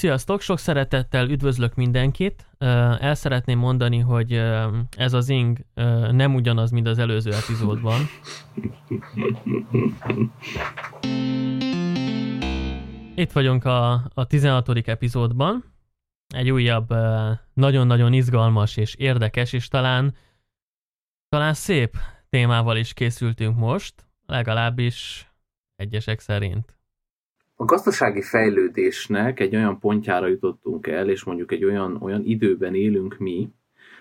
Sziasztok, sok szeretettel üdvözlök mindenkit. El szeretném mondani, hogy ez az ing nem ugyanaz, mint az előző epizódban. Itt vagyunk a, a 16. epizódban. Egy újabb, nagyon-nagyon izgalmas és érdekes, és talán, talán szép témával is készültünk most, legalábbis egyesek szerint a gazdasági fejlődésnek egy olyan pontjára jutottunk el, és mondjuk egy olyan, olyan időben élünk mi,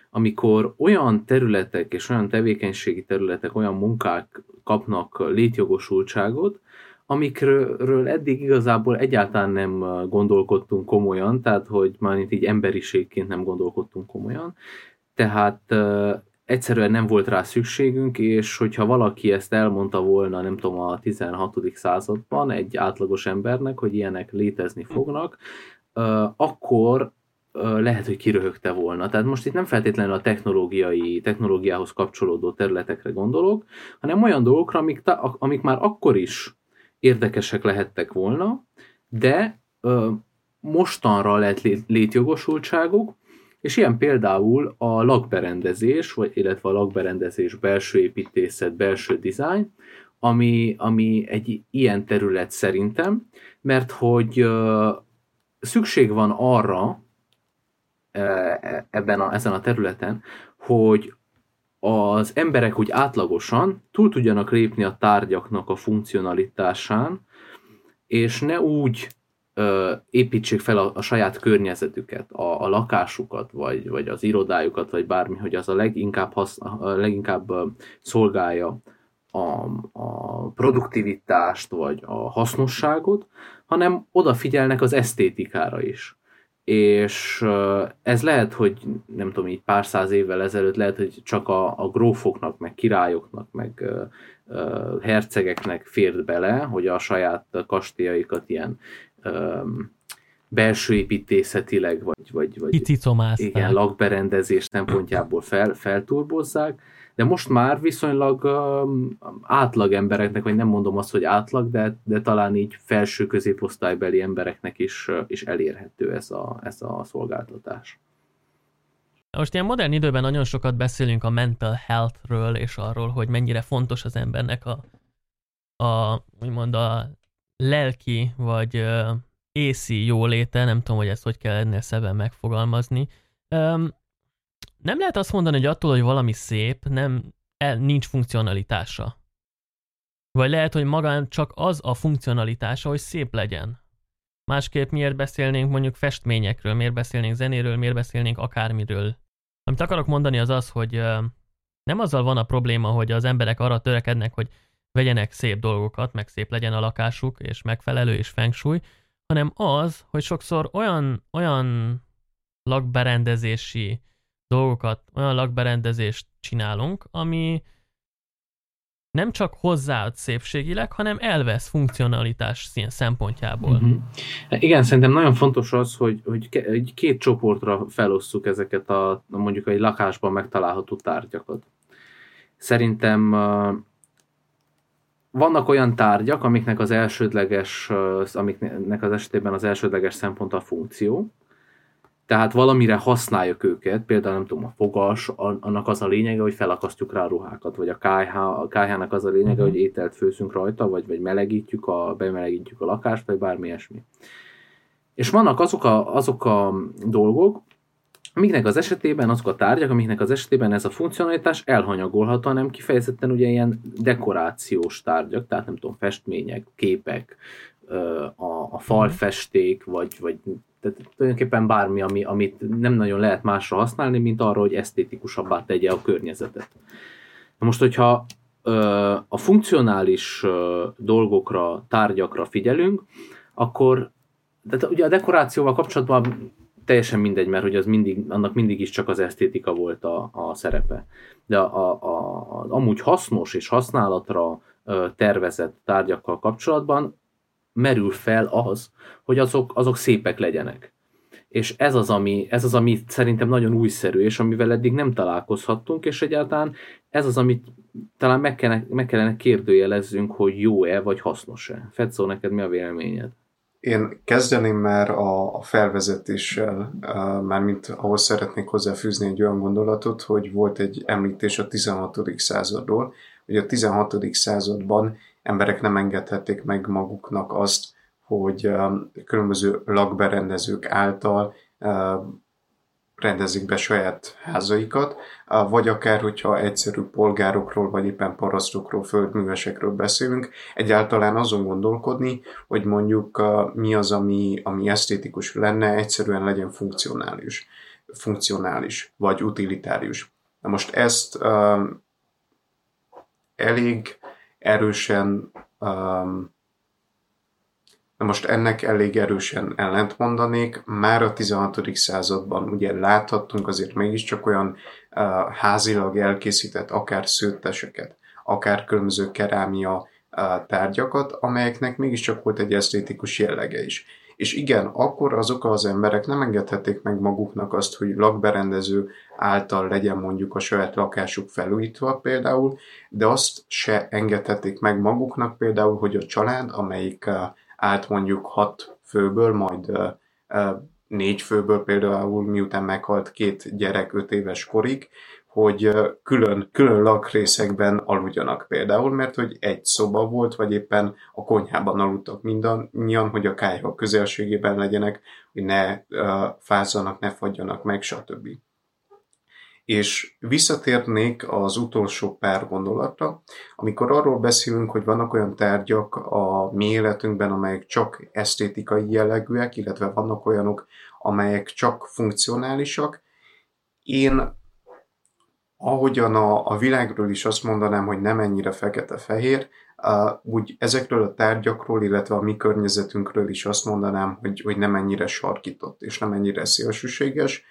amikor olyan területek és olyan tevékenységi területek, olyan munkák kapnak létjogosultságot, amikről eddig igazából egyáltalán nem gondolkodtunk komolyan, tehát hogy már így emberiségként nem gondolkodtunk komolyan. Tehát egyszerűen nem volt rá szükségünk, és hogyha valaki ezt elmondta volna, nem tudom, a 16. században egy átlagos embernek, hogy ilyenek létezni fognak, akkor lehet, hogy kiröhögte volna. Tehát most itt nem feltétlenül a technológiai, technológiához kapcsolódó területekre gondolok, hanem olyan dolgokra, amik, amik már akkor is érdekesek lehettek volna, de mostanra lett létjogosultságuk, és ilyen például a lakberendezés, vagy, illetve a lakberendezés belső építészet, belső dizájn, ami, ami egy ilyen terület szerintem, mert hogy uh, szükség van arra uh, ebben a, ezen a területen, hogy az emberek úgy átlagosan túl tudjanak lépni a tárgyaknak a funkcionalitásán, és ne úgy ö, építsék fel a, a saját környezetüket, a, a lakásukat, vagy, vagy az irodájukat, vagy bármi, hogy az a leginkább, hasz, a leginkább szolgálja a, a produktivitást, vagy a hasznosságot, hanem odafigyelnek az esztétikára is. És ez lehet, hogy nem tudom, így pár száz évvel ezelőtt lehet, hogy csak a, a grófoknak, meg királyoknak, meg hercegeknek fért bele, hogy a saját kastélyaikat ilyen belső építészetileg, vagy, vagy, vagy igen, lakberendezés szempontjából fel, felturbozzák, de most már viszonylag um, átlag embereknek, vagy nem mondom azt, hogy átlag, de, de talán így felső középosztálybeli embereknek is, is elérhető ez a, ez a szolgáltatás. Most ilyen modern időben nagyon sokat beszélünk a mental healthről, és arról, hogy mennyire fontos az embernek a, a úgymond a lelki vagy uh, észi jóléte, nem tudom, hogy ezt hogy kell ennél szebben megfogalmazni. Um, nem lehet azt mondani, hogy attól, hogy valami szép, nem, el, nincs funkcionalitása. Vagy lehet, hogy magán csak az a funkcionalitása, hogy szép legyen. Másképp miért beszélnénk mondjuk festményekről, miért beszélnénk zenéről, miért beszélnénk akármiről. Amit akarok mondani az az, hogy uh, nem azzal van a probléma, hogy az emberek arra törekednek, hogy vegyenek szép dolgokat, meg szép legyen a lakásuk, és megfelelő és feng shui, hanem az, hogy sokszor olyan, olyan lakberendezési dolgokat, olyan lakberendezést csinálunk, ami nem csak hozzáad szépségileg, hanem elvesz funkcionalitás szempontjából. Uh-huh. Igen, szerintem nagyon fontos az, hogy, hogy két csoportra felosszuk ezeket a mondjuk egy lakásban megtalálható tárgyakat. Szerintem vannak olyan tárgyak, amiknek az elsődleges, amiknek az esetében az elsődleges szempont a funkció, tehát valamire használjuk őket, például nem tudom, a fogas, annak az a lényege, hogy felakasztjuk rá a ruhákat, vagy a KH, a KH-nak az a lényege, uh-huh. hogy ételt főzünk rajta, vagy, vagy melegítjük a, bemelegítjük a lakást, vagy bármi ilyesmi. És vannak azok a, azok a dolgok, amiknek az esetében azok a tárgyak, amiknek az esetében ez a funkcionalitás elhanyagolható, hanem kifejezetten ugye ilyen dekorációs tárgyak, tehát nem tudom, festmények, képek, a, a falfesték, vagy, vagy tehát tulajdonképpen bármi, ami, amit nem nagyon lehet másra használni, mint arra, hogy esztétikusabbá tegye a környezetet. Na most, hogyha a funkcionális dolgokra, tárgyakra figyelünk, akkor de ugye a dekorációval kapcsolatban teljesen mindegy, mert hogy az mindig, annak mindig is csak az esztétika volt a, a szerepe. De a, a, a, amúgy hasznos és használatra tervezett tárgyakkal kapcsolatban merül fel az, hogy azok, azok szépek legyenek. És ez az, ami, ez az, ami szerintem nagyon újszerű, és amivel eddig nem találkozhattunk, és egyáltalán ez az, amit talán meg kellene, meg kellene kérdőjelezzünk, hogy jó-e, vagy hasznos-e. Fetszó, neked mi a véleményed? Én kezdeném már a, a felvezetéssel, már mint ahhoz szeretnék hozzáfűzni egy olyan gondolatot, hogy volt egy említés a 16. századról, hogy a 16. században emberek nem engedhették meg maguknak azt, hogy különböző lakberendezők által rendezik be saját házaikat, vagy akár, hogyha egyszerű polgárokról, vagy éppen parasztokról, földművesekről beszélünk, egyáltalán azon gondolkodni, hogy mondjuk mi az, ami, ami esztétikus lenne, egyszerűen legyen funkcionális, funkcionális vagy utilitárius. Na most ezt um, elég erősen um, Na most ennek elég erősen ellent mondanék. Már a 16. században ugye láthattunk azért mégiscsak olyan uh, házilag elkészített akár szőtteseket, akár különböző kerámia uh, tárgyakat, amelyeknek mégiscsak volt egy esztétikus jellege is. És igen, akkor azok az emberek nem engedhették meg maguknak azt, hogy lakberendező által legyen mondjuk a saját lakásuk felújítva például, de azt se engedhették meg maguknak például, hogy a család, amelyik uh, állt mondjuk hat főből, majd négy főből például, miután meghalt két gyerek öt éves korig, hogy külön, külön lakrészekben aludjanak például, mert hogy egy szoba volt, vagy éppen a konyhában aludtak mindannyian, hogy a kájha közelségében legyenek, hogy ne uh, fázzanak, ne fagyjanak meg, stb. És visszatérnék az utolsó pár gondolatra, amikor arról beszélünk, hogy vannak olyan tárgyak a mi életünkben, amelyek csak esztétikai jellegűek, illetve vannak olyanok, amelyek csak funkcionálisak. Én ahogyan a, a világról is azt mondanám, hogy nem ennyire fekete-fehér, úgy ezekről a tárgyakról, illetve a mi környezetünkről is azt mondanám, hogy, hogy nem ennyire sarkított és nem ennyire szélsőséges,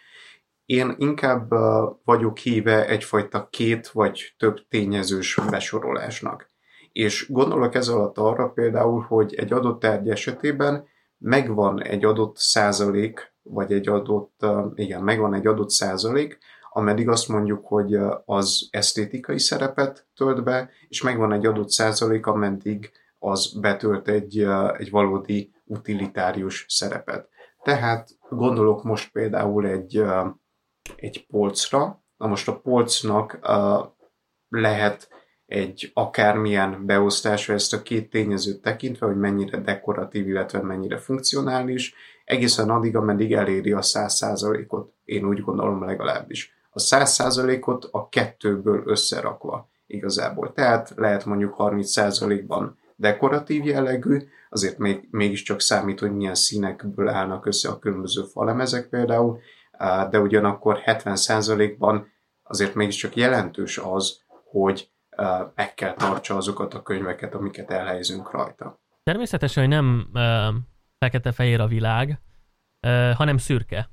én inkább vagyok híve egyfajta két vagy több tényezős besorolásnak. És gondolok ez alatt arra például, hogy egy adott tárgy esetében megvan egy adott százalék, vagy egy adott, igen, megvan egy adott százalék, ameddig azt mondjuk, hogy az esztétikai szerepet tölt be, és megvan egy adott százalék, ameddig az betölt egy, egy valódi utilitárius szerepet. Tehát gondolok most például egy, egy polcra. Na most a polcnak uh, lehet egy akármilyen beosztása ezt a két tényezőt tekintve, hogy mennyire dekoratív, illetve mennyire funkcionális, egészen addig, ameddig eléri a 100%-ot, én úgy gondolom legalábbis. A 100%-ot a kettőből összerakva igazából. Tehát lehet mondjuk 30%-ban dekoratív jellegű, azért még, mégiscsak számít, hogy milyen színekből állnak össze a különböző falemezek például, de ugyanakkor 70%-ban azért mégiscsak jelentős az, hogy meg kell tartsa azokat a könyveket, amiket elhelyezünk rajta. Természetesen, hogy nem fekete-fehér a világ, hanem szürke.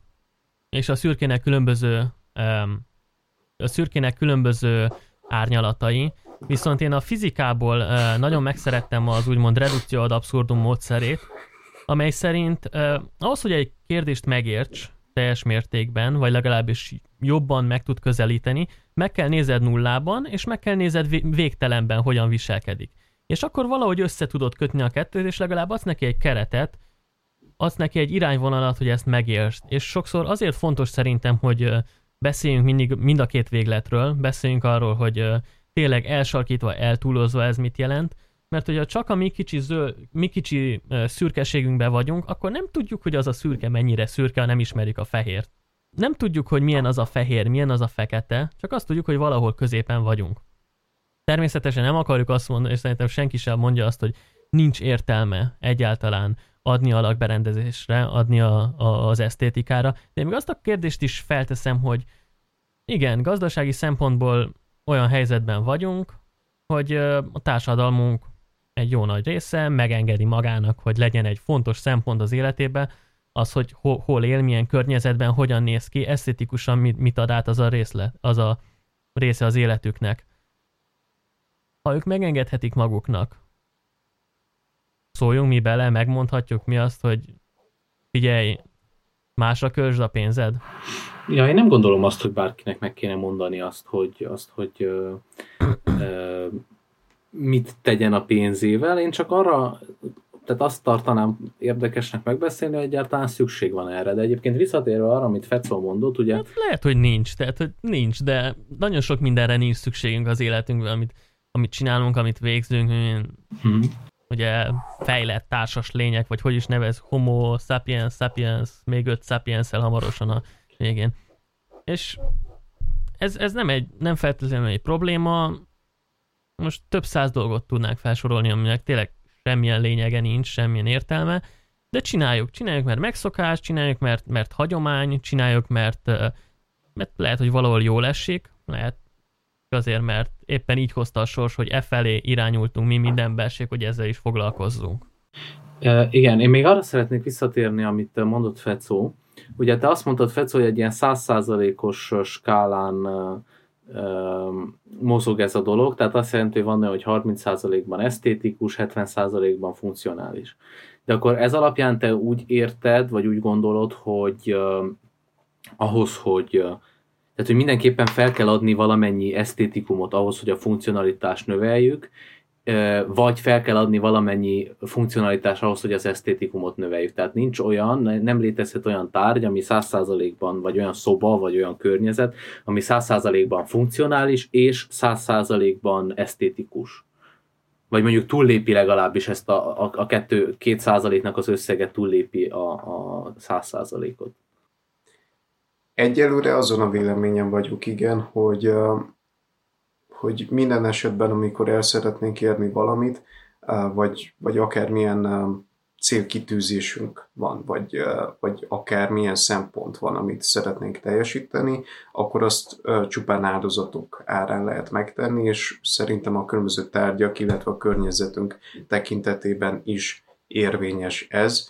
És a szürkének különböző a szürkének különböző árnyalatai, viszont én a fizikából nagyon megszerettem az úgymond redukció ad abszurdum módszerét, amely szerint ahhoz, hogy egy kérdést megérts, teljes mértékben, vagy legalábbis jobban meg tud közelíteni, meg kell nézed nullában, és meg kell nézed végtelenben, hogyan viselkedik. És akkor valahogy össze tudod kötni a kettőt, és legalább adsz neki egy keretet, adsz neki egy irányvonalat, hogy ezt megértsd. És sokszor azért fontos szerintem, hogy beszéljünk mindig mind a két végletről, beszéljünk arról, hogy tényleg elsarkítva, eltúlozva ez mit jelent, mert hogyha csak a mi kicsi, zöld, mi kicsi szürkeségünkben vagyunk, akkor nem tudjuk, hogy az a szürke mennyire szürke, ha nem ismerjük a fehért. Nem tudjuk, hogy milyen az a fehér, milyen az a fekete, csak azt tudjuk, hogy valahol középen vagyunk. Természetesen nem akarjuk azt mondani, és szerintem senki sem mondja azt, hogy nincs értelme egyáltalán adni a lakberendezésre, adni a, a, az esztétikára, de még azt a kérdést is felteszem, hogy igen, gazdasági szempontból olyan helyzetben vagyunk, hogy a társadalmunk egy jó nagy része megengedi magának, hogy legyen egy fontos szempont az életében, az, hogy hol, hol él, milyen környezetben, hogyan néz ki, esztetikusan mit, mit ad át az a, részlet, az a része az életüknek. Ha ők megengedhetik maguknak, szóljunk mi bele, megmondhatjuk mi azt, hogy figyelj, másra költsd a pénzed? Ja, én nem gondolom azt, hogy bárkinek meg kéne mondani azt, hogy, azt, hogy ö, ö, mit tegyen a pénzével. Én csak arra tehát azt tartanám érdekesnek megbeszélni, hogy egyáltalán szükség van erre. De egyébként visszatérve arra, amit Fecó mondott, ugye... Hát lehet, hogy nincs, tehát hogy nincs, de nagyon sok mindenre nincs szükségünk az életünkben, amit, amit csinálunk, amit végzünk, hmm. ugye fejlett társas lények, vagy hogy is nevez, homo sapiens, sapiens, még öt sapiens hamarosan a végén. És ez, ez nem, egy, nem feltétlenül egy probléma, most több száz dolgot tudnánk felsorolni, aminek tényleg semmilyen lényege nincs, semmilyen értelme, de csináljuk, csináljuk, mert megszokás, csináljuk, mert, mert hagyomány, csináljuk, mert, mert lehet, hogy valahol jól esik, lehet azért, mert éppen így hozta a sors, hogy e felé irányultunk mi minden emberség, hogy ezzel is foglalkozzunk. E, igen, én még arra szeretnék visszatérni, amit mondott Fecó. Ugye te azt mondtad, Fecó, hogy egy ilyen százszázalékos skálán mozog ez a dolog, tehát azt jelenti, hogy van olyan, hogy 30%-ban esztétikus, 70%-ban funkcionális. De akkor ez alapján te úgy érted, vagy úgy gondolod, hogy uh, ahhoz, hogy uh, tehát, hogy mindenképpen fel kell adni valamennyi esztétikumot ahhoz, hogy a funkcionalitást növeljük, vagy fel kell adni valamennyi funkcionalitás ahhoz, hogy az esztétikumot növeljük. Tehát nincs olyan, nem létezhet olyan tárgy, ami 100%-ban, vagy olyan szoba, vagy olyan környezet, ami 100%-ban funkcionális, és 100%-ban esztétikus. Vagy mondjuk túllépi legalábbis ezt a, a, a kettő, két százaléknak az összeget túllépi a, a 100%-ot. Egyelőre azon a véleményem vagyok, igen, hogy hogy minden esetben, amikor el szeretnénk érni valamit, vagy, vagy akármilyen célkitűzésünk van, vagy, vagy akármilyen szempont van, amit szeretnénk teljesíteni, akkor azt csupán áldozatok árán lehet megtenni, és szerintem a különböző tárgyak, illetve a környezetünk tekintetében is érvényes ez.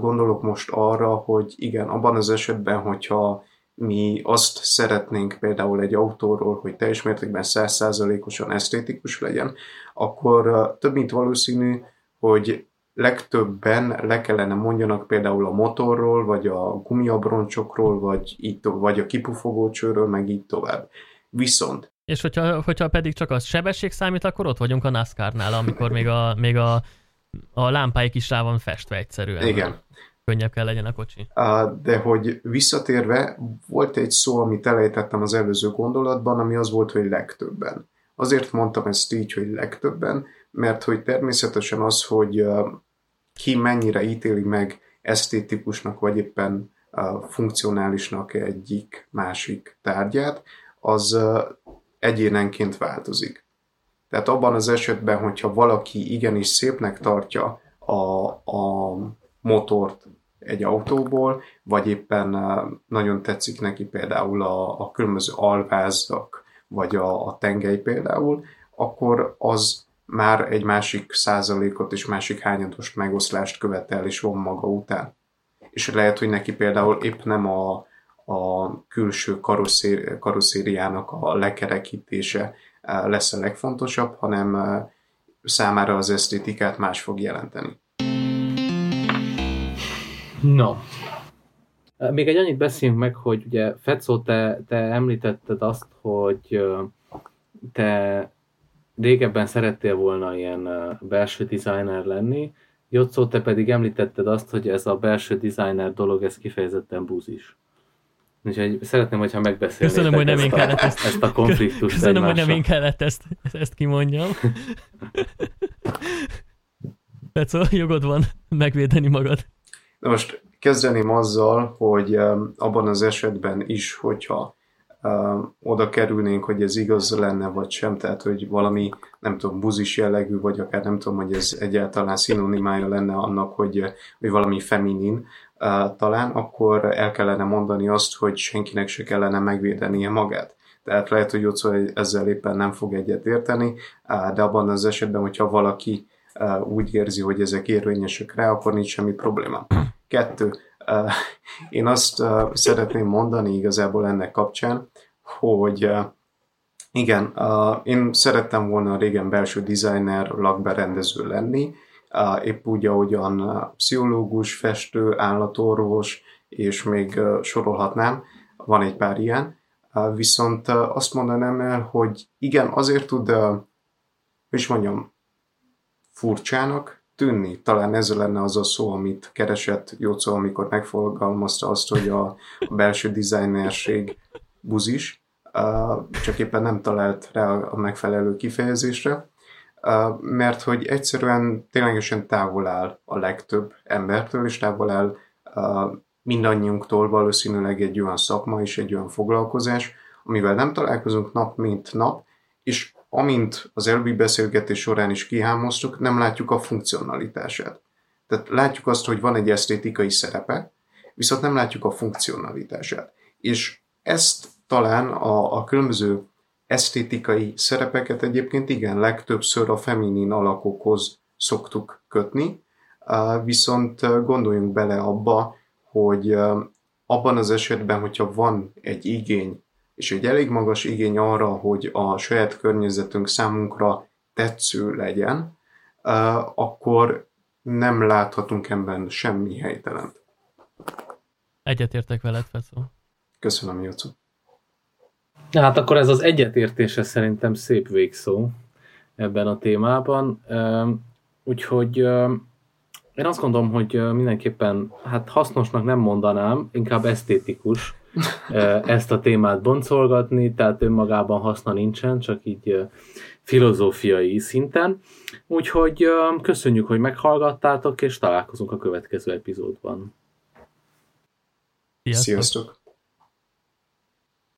Gondolok most arra, hogy igen, abban az esetben, hogyha mi azt szeretnénk például egy autóról, hogy teljes mértékben százszázalékosan esztétikus legyen, akkor több mint valószínű, hogy legtöbben le kellene mondjanak például a motorról, vagy a gumiabroncsokról, vagy, így vagy a kipufogócsőről, meg így tovább. Viszont és hogyha, hogyha pedig csak az sebesség számít, akkor ott vagyunk a NASCAR-nál, amikor még a, még a, a lámpáik is rá van festve egyszerűen. Igen könnyebb kell legyen a kocsi. De hogy visszatérve, volt egy szó, amit elejtettem az előző gondolatban, ami az volt, hogy legtöbben. Azért mondtam ezt így, hogy legtöbben, mert hogy természetesen az, hogy ki mennyire ítéli meg esztétikusnak, vagy éppen funkcionálisnak egyik másik tárgyát, az egyénenként változik. Tehát abban az esetben, hogyha valaki igenis szépnek tartja a, a motort egy autóból, vagy éppen nagyon tetszik neki például a, a különböző alvázak, vagy a, a tengely például, akkor az már egy másik százalékot és másik hányados megoszlást követel és von maga után. És lehet, hogy neki például épp nem a, a külső karosszéri, karosszériának a lekerekítése lesz a legfontosabb, hanem számára az esztétikát más fog jelenteni. No. Még egy annyit beszéljünk meg, hogy ugye Fecó, te, te említetted azt, hogy te régebben szerettél volna ilyen belső designer lenni, Jocó, te pedig említetted azt, hogy ez a belső designer dolog, ez kifejezetten búzis. Úgyhogy szeretném, hogyha megbeszélnétek Köszönöm, hogy nem én kellett ezt, ezt a konfliktust Köszönöm, hogy nem én kellett ezt, ezt kimondjam. Fecó, jogod van megvédeni magad. Na most kezdeném azzal, hogy abban az esetben is, hogyha oda kerülnénk, hogy ez igaz lenne, vagy sem, tehát hogy valami, nem tudom, buzis jellegű, vagy akár nem tudom, hogy ez egyáltalán szinonimája lenne annak, hogy, hogy valami feminin talán, akkor el kellene mondani azt, hogy senkinek se kellene megvédenie magát. Tehát lehet, hogy ott ezzel éppen nem fog egyet érteni, de abban az esetben, hogyha valaki úgy érzi, hogy ezek érvényesek rá, akkor nincs semmi probléma. Kettő, én azt szeretném mondani igazából ennek kapcsán, hogy igen, én szerettem volna régen belső designer, lakberendező lenni, épp úgy, ahogyan pszichológus, festő, állatorvos, és még sorolhatnám, van egy pár ilyen. Viszont azt mondanám el, hogy igen, azért tud, is mondjam, furcsának tűnni. Talán ez lenne az a szó, amit keresett Jócó, amikor megfogalmazta azt, hogy a, belső designerség buzis, csak éppen nem talált rá a megfelelő kifejezésre, mert hogy egyszerűen ténylegesen távol áll a legtöbb embertől, és távol áll mindannyiunktól valószínűleg egy olyan szakma és egy olyan foglalkozás, amivel nem találkozunk nap mint nap, és amint az előbbi beszélgetés során is kihámoztuk, nem látjuk a funkcionalitását. Tehát látjuk azt, hogy van egy esztétikai szerepe, viszont nem látjuk a funkcionalitását. És ezt talán a, a különböző esztétikai szerepeket egyébként igen, legtöbbször a feminin alakokhoz szoktuk kötni, viszont gondoljunk bele abba, hogy abban az esetben, hogyha van egy igény és egy elég magas igény arra, hogy a saját környezetünk számunkra tetsző legyen, akkor nem láthatunk ebben semmi helytelent. Egyetértek veled, Fecó. Köszönöm, Jócó. Hát akkor ez az egyetértése szerintem szép végszó ebben a témában. Úgyhogy én azt gondolom, hogy mindenképpen hát hasznosnak nem mondanám, inkább esztétikus ezt a témát boncolgatni, tehát önmagában haszna nincsen, csak így filozófiai szinten. Úgyhogy köszönjük, hogy meghallgattátok, és találkozunk a következő epizódban. Sziasztok! Sziasztok.